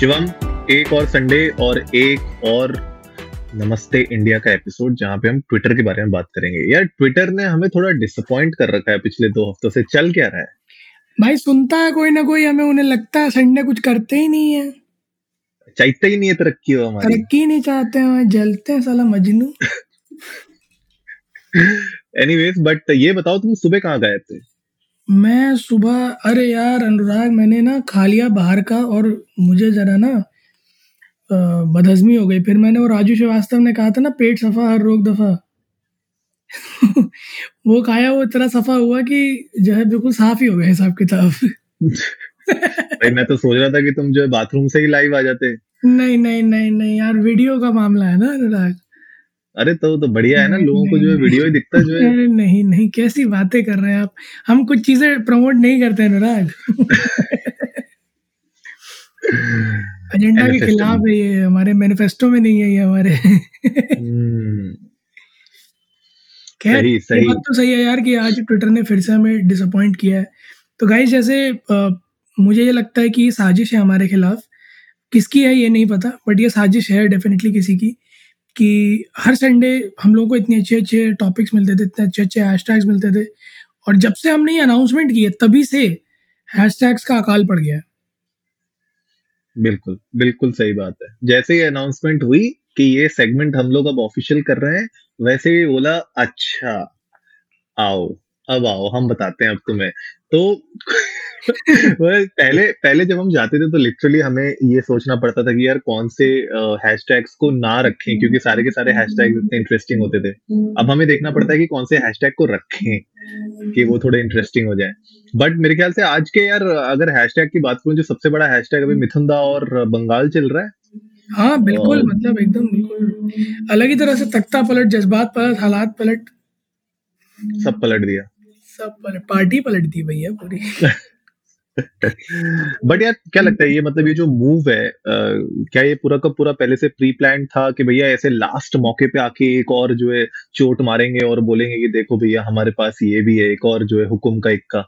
शिवम एक और संडे और एक और नमस्ते इंडिया का एपिसोड जहाँ पे हम ट्विटर के बारे में बात करेंगे। यार ट्विटर ने हमें थोड़ा डिसअपॉइंट कर रखा है पिछले दो हफ्तों से। चल क्या रहा है? भाई सुनता है कोई ना कोई हमें उन्हें लगता है संडे कुछ करते ही नहीं है। चाहते ही नहीं है तरक्की हो हमारी। तरक्की नहीं चाहते हैं जलते हैं साला मजनू। एनीवेज बट ये बताओ तुम सुबह कहाँ गए थे? मैं सुबह अरे यार अनुराग मैंने ना खा लिया बाहर का और मुझे जरा ना अ, बदहजमी हो गई। फिर मैंने वो राजू श्रीवास्तव ने कहा था ना पेट सफ़ा हर रोग दफ़ा। वो खाया वो इतना सफ़ा हुआ कि जो है बिल्कुल साफ़ ही हो गया हिसाब किताब। भाई मैं तो सोच रहा था कि तुम जो है बाथरूम से ही लाइव आ जाते। नहीं नहीं नहीं नहीं यार वीडियो का मामला है ना अनुराग। अरे तो तो बढ़िया है ना लोगों को जो है वीडियो ही दिखता जो है। अरे नहीं नहीं कैसी बातें कर रहे हैं आप? हम कुछ चीज़ें प्रमोट नहीं करते अनुराग। एजेंडा के खिलाफ है ये हमारे मैनिफेस्टो में नहीं है ये हमारे। हम्म, खैर सही, ये सही। बात तो सही है यार कि आज ट्विटर ने फिर से हमें डिसअपॉइंट किया है। तो गाइस जैसे अ, मुझे ये लगता है कि ये साजिश है हमारे खिलाफ। किसकी है ये नहीं पता बट ये साजिश है डेफिनेटली किसी की। कि हर संडे हम लोगों को इतने अच्छे अच्छे टॉपिक्स मिलते थे, इतने अच्छे अच्छे हैशटैग्स मिलते थे। और जब से हमने ये अनाउंसमेंट की है, तभी से हैशटैग्स का अकाल पड़ गया बिल्कुल बिल्कुल सही बात है। जैसे ही अनाउंसमेंट हुई कि ये सेगमेंट हम लोग अब ऑफिशियल कर रहे हैं, वैसे ही बोला अच्छा आओ, अब आओ, हम बताते हैं अब तुम्हें। तो पहले पहले जब हम जाते थे तो लिटरली हमें ये सोचना पड़ता था कि यार कौन से हैशटैग्स को ना रखें क्योंकि सारे के सारे हैशटैग्स इतने इंटरेस्टिंग होते थे। अब हमें देखना पड़ता है कि कौन से हैशटैग को रखें कि वो थोड़े इंटरेस्टिंग हो जाए। बट मेरे ख्याल से आज के यार अगर हैशटैग की बात करूँ जो सबसे बड़ा हैशटैग अभी मिथुन दा और बंगाल चल रहा है। हाँ बिल्कुल मतलब एकदम बिल्कुल अलग ही तरह से तख्ता पलट जज्बात पलट हालात पलट। सब पलट दिया। सब पार्टी पलट दी भैया पूरी। बट यार क्या लगता है ये मतलब ये जो मूव है अ, क्या ये पूरा का पूरा पहले से प्री प्लान था कि भैया ऐसे लास्ट मौके पे आके एक और जो है चोट मारेंगे और बोलेंगे कि देखो भैया हमारे पास ये भी है एक और जो है हुकुम का इक्का?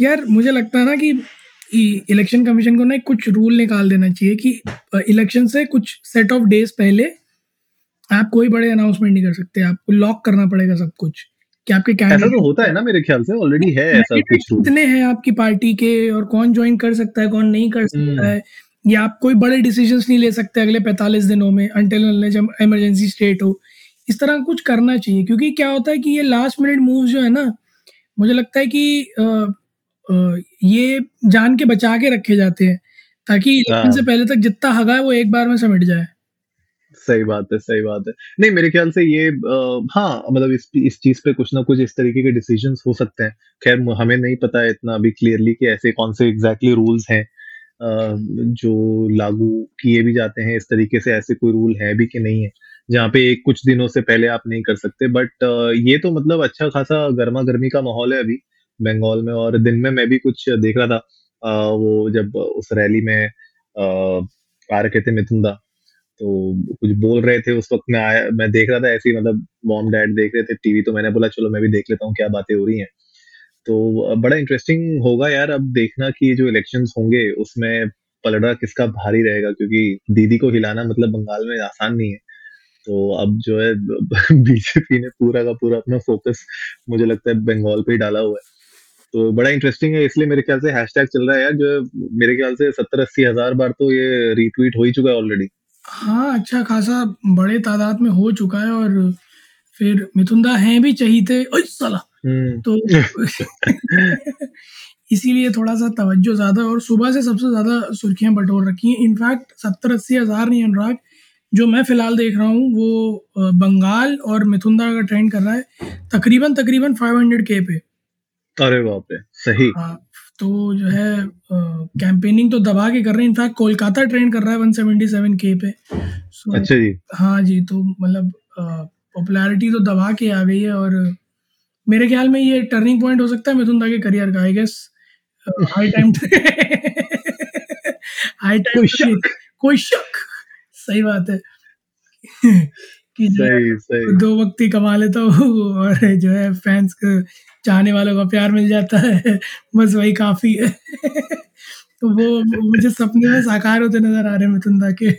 यार मुझे लगता है ना कि इलेक्शन कमीशन को ना कुछ रूल निकाल देना चाहिए कि इलेक्शन से कुछ सेट ऑफ़ डेज़ पहले आप कोई बड़े अनाउंसमेंट नहीं कर सकते आपको लॉक करना पड़ेगा सब कुछ। कि आपके कैंडिडेट तो होता है ना मेरे ख्याल से ऑलरेडी है ऐसा कुछ कितने हैं आपकी पार्टी के और कौन ज्वाइन कर सकता है कौन नहीं कर सकता हम्म। है या आप कोई बड़े डिसीज़न नहीं ले सकते अगले 45 दिनों में अंटिल जब इमरजेंसी स्टेट हो इस तरह कुछ करना चाहिए क्योंकि क्या होता है कि ये लास्ट मिनट मूव जो है ना मुझे लगता है कि अ, अ, ये जान के बचा के रखे जाते हैं ताकि इलेक्शन हाँ। से पहले तक जितना हगा है वो एक बार में समेट जाए सही बात है सही बात है। नहीं मेरे ख्याल से ये आ, हाँ मतलब इस इस चीज़ पे कुछ ना कुछ इस तरीके के डिसीजंस हो सकते हैं। खैर हमें नहीं पता है इतना अभी क्लियरली कि ऐसे कौन से एग्जैक्टली रूल्स हैं अ, जो लागू किए भी जाते हैं इस तरीके से ऐसे कोई रूल है भी कि नहीं है जहाँ पे एक कुछ दिनों से पहले आप नहीं कर सकते। बट ये तो मतलब अच्छा खासा गर्मा गर्मी का माहौल है अभी बंगाल में और दिन में मैं भी कुछ देख रहा था अ, वो जब उस रैली में अ, आ रखे थे मिथुन दा तो कुछ बोल रहे थे उस वक्त मैं आया, मैं देख रहा था ऐसे ही मतलब मॉम डैड देख रहे थे टीवी तो मैंने बोला, चलो, मैं भी देख लेता हूँ क्या बातें हो रही हैं. तो बड़ा इंटरेस्टिंग होगा यार अब देखना कि जो इलेक्शंस होंगे, उसमें पलड़ा किसका भारी रहेगा, क्योंकि दीदी को हिलाना मतलब बंगाल में आसान नहीं है। तो अब जो है बीजेपी ने पूरा का पूरा अपना फोकस मुझे लगता है बंगाल पे ही डाला हुआ है। तो बड़ा इंटरेस्टिंग है, इसलिए मेरे ख्याल से हैशटैग चल रहा है यार, जो मेरे ख्याल से सत्तर अस्सी हज़ार बार तो ये रीट्वीट हो ही चुका है ऑलरेडी हाँ अच्छा खासा बड़े तादाद में हो चुका है और फिर मिथुंदा हैं भी चाहिए ओए साला। हम्म। तो इसीलिए थोड़ा सा तवज्जो ज़्यादा और सुबह से सबसे ज़्यादा सुर्खियाँ बटोर रखी हैं। इनफैक्ट सत्तर अस्सी हज़ार नहीं अनुराग जो मैं फ़िलहाल देख रहा हूँ वो अ, बंगाल और मिथुंदा का ट्रेंड कर रहा है तकरीबन तकरीबन 500 के पे। अरे बाप रे सही। हाँ तो जो है कैंपेनिंग तो दबा के कर रहे हैं। इनफैक्ट कोलकाता ट्रेंड कर रहा है 177 के पे। So, अच्छा जी। हाँ जी तो मतलब पॉपुलैरिटी तो दबा के आ गई है और मेरे ख्याल में ये टर्निंग पॉइंट हो सकता है मिथुन दा के करियर का I guess high time high time कोई शक कोई शक सही बात है। कि सही सही। दो वक्त ही कमा लेता हूँ और जो है फैंस को चाहने वालों का प्यार मिल जाता है। बस वही काफ़ी है। तो वो मुझे सपने में साकार होते नज़र आ रहे हैं मिथुन दा के।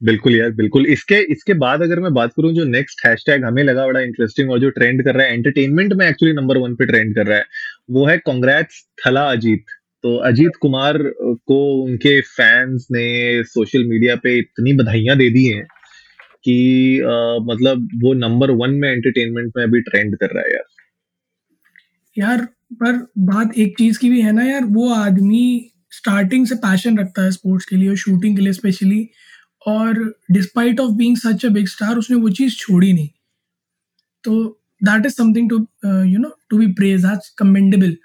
बिल्कुल यार बिल्कुल। इसके इसके बाद अगर मैं बात करूँ जो नेक्स्ट हैशटैग हमें लगा बड़ा इंटरेस्टिंग और जो ट्रेंड कर रहा है एंटरटेनमेंट में एक्चुअली नंबर वन पे ट्रेंड कर रहा है वो है कांग्रेट्स थला अजीत। तो अजीत कुमार को उनके फैंस ने सोशल मीडिया पे इतनी बधाइयाँ दे दी हैं। कि अ, मतलब वो नंबर वन में एंटरटेनमेंट में अभी ट्रेंड कर रहा है यार। यार पर बात एक चीज़ की भी है ना यार वो आदमी स्टार्टिंग से पैशन रखता है स्पोर्ट्स के लिए और शूटिंग के लिए स्पेशली और despite of being such a big star उसने वो चीज़ छोड़ी नहीं। तो that is something to you know to be praise commendable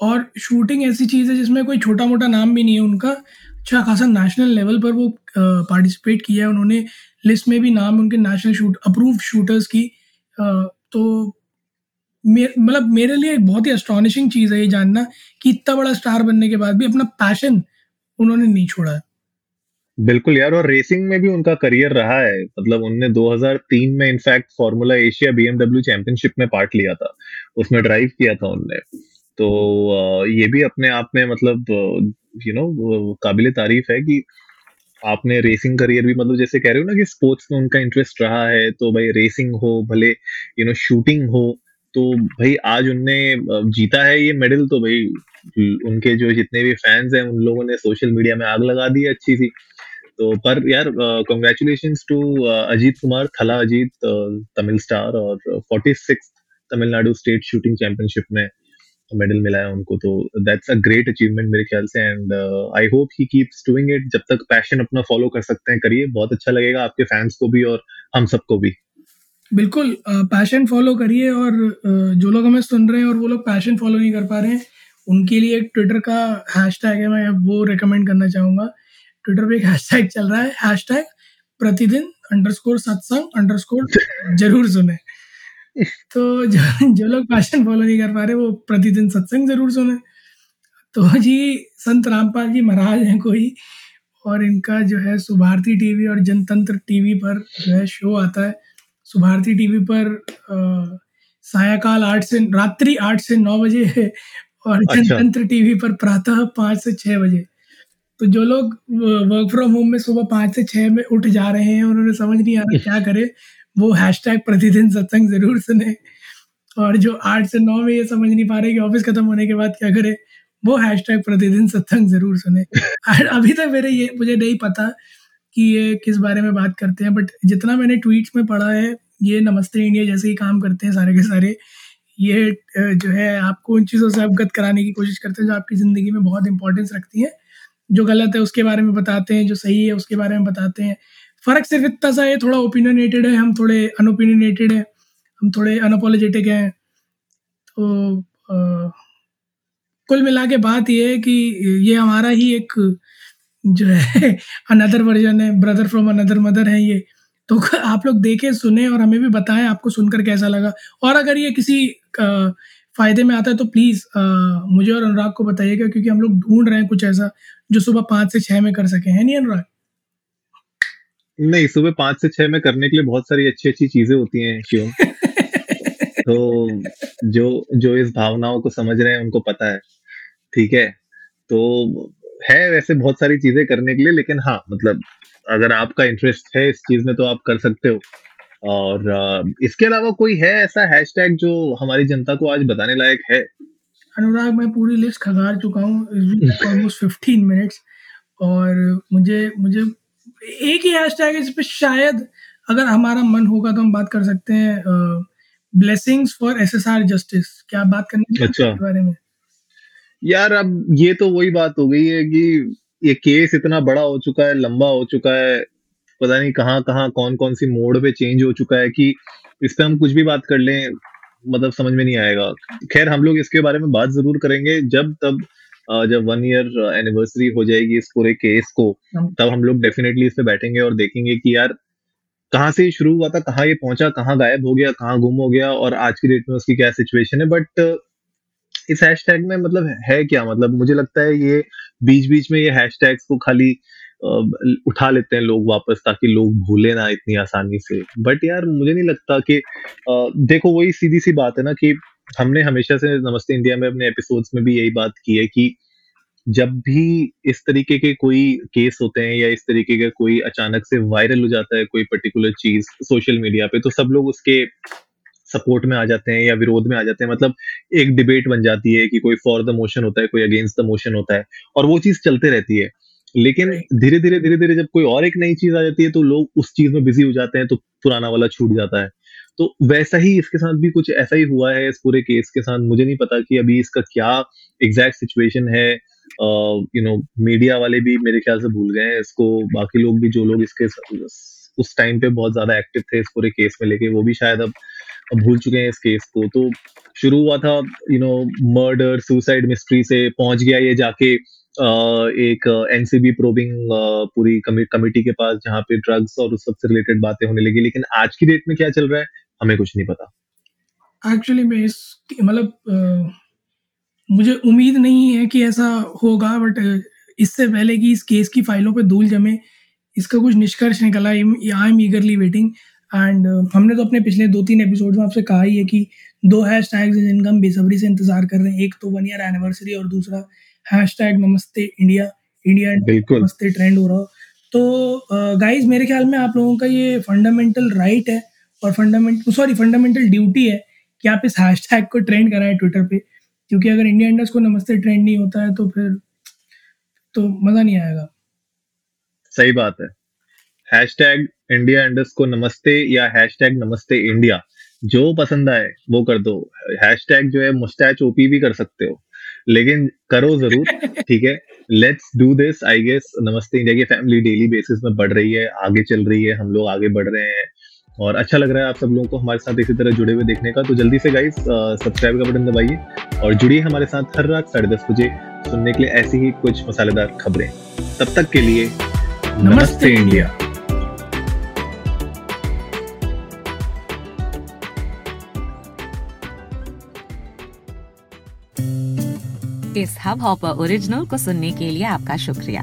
और शूटिंग ऐसी चीज़ है जिसमें कोई छोटा मोटा नाम भी नहीं है उनका अच्छा खासा नेशनल लेवल पर वो पार्टिसिपेट किया है उन्होंने। लिस्ट में भी नाम उनके नेशनल शूट अप्रूव शूटर्स की। uh, तो मे- मतलब मेरे लिए बहुत ही अस्टॉनिशिंग चीज़ है ये जानना कि इतना बड़ा स्टार बनने के बाद भी अपना पैशन उन्होंने नहीं छोड़ा बिल्कुल यार और रेसिंग में भी उनका करियर रहा है। मतलब उनने 2003 में in fact formula Asia BMW championship में पार्ट लिया था। उसमें ड्राइव किया था उनने। तो ये भी अपने आप में मतलब यू नो काबिल तारीफ़ है कि आपने रेसिंग करियर भी मतलब जैसे कह रहे हो ना कि स्पोर्ट्स में उनका इंटरेस्ट रहा है तो भाई रेसिंग हो, भले यू नो शूटिंग हो तो भाई आज उनने जीता है ये मेडल तो भाई उनके जो जितने भी फैंस हैं, उन लोगों ने सोशल मीडिया में आग लगा दी है अच्छी सी। तो पर यार congratulation to Ajith Kumar, Thala Ajith Tamil star और forty six Tamil Nadu state shooting championship में। मेडल मिला है उनको तो दैट्स अ ग्रेट अचीवमेंट मेरे ख्याल से and I hope he keeps doing it जब तक पैशन अपना फॉलो कर सकते हैं करिए बहुत अच्छा लगेगा आपके फैंस को भी और हम सबको भी। बिल्कुल पैशन फॉलो करिए और अ, जो लोग हमें सुन रहे हैं और वो लोग पैशन फॉलो नहीं कर पा रहे हैं उनके लिए एक ट्विटर का हैशटैग है मैं वो रिकमेंड करना चाहूँगा। ट्विटर पे एक हैशटैग चल रहा है हैशटैग प्रतिदिन अंडरस्कोर सत्संग अंडरस्कोर ज़रूर सुने। तो जो जो लोग पैशन फॉलो नहीं कर पा रहे वो प्रतिदिन सत्संग ज़रूर सुने। तो जी संत रामपाल जी महाराज हैं कोई और इनका जो है सुभारती टीवी और जनतंत्र टीवी पर जो है शो आता है। सुभारती टीवी पर अ, सायकाल आठ से रात्रि आठ से नौ बजे है और अच्छा। जनतंत्र टीवी पर प्रातः पाँच से छः बजे। तो जो लोग वर्क फ्रॉम होम में सुबह पाँच से छः में उठ जा रहे हैं और उन्हें समझ नहीं आ रहा क्या करे वो हैशटैग प्रतिदिन सत्संग ज़रूर सुने। और जो आठ से नौ में ये समझ नहीं पा रहे कि ऑफ़िस खत्म होने के बाद क्या करे, वो हैशटैग प्रतिदिन सत्संग ज़रूर सुने। अभी तक मेरे ये, मुझे नहीं पता कि ये किस बारे में बात करते हैं बट जितना मैंने ट्वीट्स में पढ़ा है, ये नमस्ते इंडिया जैसे ही काम करते हैं सारे के सारे, ये जो है आपको उन चीज़ों से अवगत कराने की कोशिश करते हैं जो आपकी ज़िंदगी में बहुत इंपॉर्टेंस रखती हैं, जो गलत है उसके बारे में बताते हैं, जो सही है उसके बारे में बताते हैं। फ़र्क सिर्फ़ इतना सा है थोड़ा ओपिनियनेटेड है हम थोड़े अनओपिनियनेटेड हैं हम थोड़े अनअपोलोजेटिक हैं। तो अ, कुल मिला के बात यह है कि ये हमारा ही एक जो है अनदर वर्जन है ब्रदर फ्रॉम अनदर मदर है ये। तो आप लोग देखें सुने और हमें भी बताएँ आपको सुनकर कैसा लगा। और अगर ये किसी अ, फ़ायदे में आता है तो प्लीज़ मुझे और अनुराग को बताइएगा क्योंकि हम लोग ढूंढ रहे हैं कुछ ऐसा जो सुबह पाँच से छः में कर सके। है नहीं अनुराग? नहीं सुबह पाँच से छह में करने के लिए बहुत सारी अच्छी अच्छी चीज़ें होती हैं शिवम तो जो जो इस भावनाओं को समझ रहे हैं उनको पता है ठीक है? तो है वैसे बहुत सारी चीज़ें करने के लिए लेकिन हाँ मतलब अगर आपका इंटरेस्ट है इस चीज़ में तो आप कर सकते हो। और इसके अलावा कोई है ऐसा हैशटैग जो हमारी जनता को आज बताने लायक है? अनुराग मैं पूरी लिस्ट खंगार चुका हूँ ऑलमोस्ट फिफ्टीन मिनट्स और मुझे मुझे एक ही हैशटैग है जिस पे शायद अगर हमारा मन होगा तो हम बात कर सकते हैं blessings for S S R justice क्या आप बात करने हैं अच्छा। इसके बारे में? यार अब ये तो वही बात हो गई है कि ये केस इतना बड़ा हो चुका है लंबा हो चुका है पता नहीं कहाँ कहाँ कौन कौन सी मोड़ पे चेंज हो चुका है कि इस पर हम कुछ भी बात कर लें मतलब समझ में नहीं आएगा। खैर हम लोग इसके बारे में बात ज़रूर करेंगे जब तब जब वन ईयर एनिवर्सरी हो जाएगी इस पूरे केस को तब हम लोग डेफिनेटली इस पे बैठेंगे और देखेंगे कि यार कहाँ से शुरू हुआ था कहाँ ये पहुँचा कहाँ गायब हो गया कहाँ गुम हो गया और आज की डेट में उसकी क्या सिचुएशन है। बट इस हैशटैग में मतलब है क्या? मतलब मुझे लगता है ये बीच बीच में ये हैशटैग्स को खाली उठा लेते हैं लोग वापस ताकि लोग भूले ना इतनी आसानी से। बट यार मुझे नहीं लगता कि देखो वही सीधी सी बात है ना कि हमने हमेशा से नमस्ते इंडिया में अपने एपिसोड्स में भी यही बात की है कि जब भी इस तरीके के कोई केस होते हैं या इस तरीके का कोई अचानक से वायरल हो जाता है कोई पर्टिकुलर चीज़ सोशल मीडिया पे तो सब लोग उसके सपोर्ट में आ जाते हैं या विरोध में आ जाते हैं। मतलब एक डिबेट बन जाती है कि कोई फॉर द मोशन होता है कोई अगेंस्ट द मोशन होता है और वो चीज़ चलते रहती है। लेकिन धीरे धीरे धीरे धीरे जब कोई और एक नई चीज़ आ जाती है तो लोग उस चीज़ में बिज़ी हो जाते हैं तो पुराना वाला छूट जाता है। तो वैसा ही इसके साथ भी कुछ ऐसा ही हुआ है इस पूरे केस के साथ। मुझे नहीं पता कि अभी इसका क्या एग्जैक्ट सिचुएशन है। यू नो मीडिया वाले भी मेरे ख्याल से भूल गए हैं इसको। बाकी लोग भी जो लोग इसके उस टाइम पे बहुत ज़्यादा एक्टिव थे इस पूरे केस में लेके वो भी शायद अब भूल चुके हैं इस केस को। तो शुरू हुआ था you know murder suicide mystery से पहुँच गया ये जाके अ, एक एनसीबी प्रोबिंग पूरी कमेटी के पास जहाँ पे ड्रग्स और उस सबसे रिलेटेड बातें होने लगी। लेकिन आज की डेट में क्या चल रहा है? हमें कुछ नहीं पता। एक्चुअली मैं इस मतलब मुझे उम्मीद नहीं है कि ऐसा होगा बट इससे पहले कि इस केस की फाइलों पे धूल जमे इसका कुछ निष्कर्ष निकला I am eagerly waiting and हमने तो अपने पिछले दो तीन एपिसोड में आपसे कहा ही है कि दो हैश टैग जिनका हम बेसब्री से इंतज़ार कर रहे हैं। एक तो वन ईयर एनिवर्सरी और दूसरा hashtag Namaste India India Namaste trend हो रहा हो। तो गाइज़ मेरे ख्याल में आप लोगों का ये फंडामेंटल राइट right है। और फंडामेंटल सॉरी फंडामेंटल ड्यूटी है कि आप इस हैशटैग को ट्रेंड कराएँ ट्विटर पे। क्योंकि अगर इंडिया इंडस्ट को नमस्ते ट्रेंड नहीं होता है तो फिर तो मज़ा नहीं आएगा। सही बात है। हैशटैग इंडिया इंडस को नमस्ते या हैशटैग नमस्ते इंडिया जो पसंद आए वो कर दो। हैशटैग जो है मुस्टैच ओपी भी कर सकते हो। लेकिन करो ज़रूर ठीक है? Let's do this I guess Namaste India की फैमिली डेली बेसिस में बढ़ रही है आगे चल रही है हम लोग आगे बढ़ रहे हैं। और अच्छा लग रहा है आप सब लोगों को हमारे साथ इसी तरह जुड़े हुए देखने का। तो जल्दी से गाइस सब्सक्राइब का बटन दबाइए और जुड़िए हमारे साथ हर रात साढ़े दस बजे सुनने के लिए ऐसी ही कुछ मसालेदार खबरें। तब तक के लिए नमस्ते इंडिया। इस हब हॉपर ओरिजिनल को सुनने के लिए आपका शुक्रिया।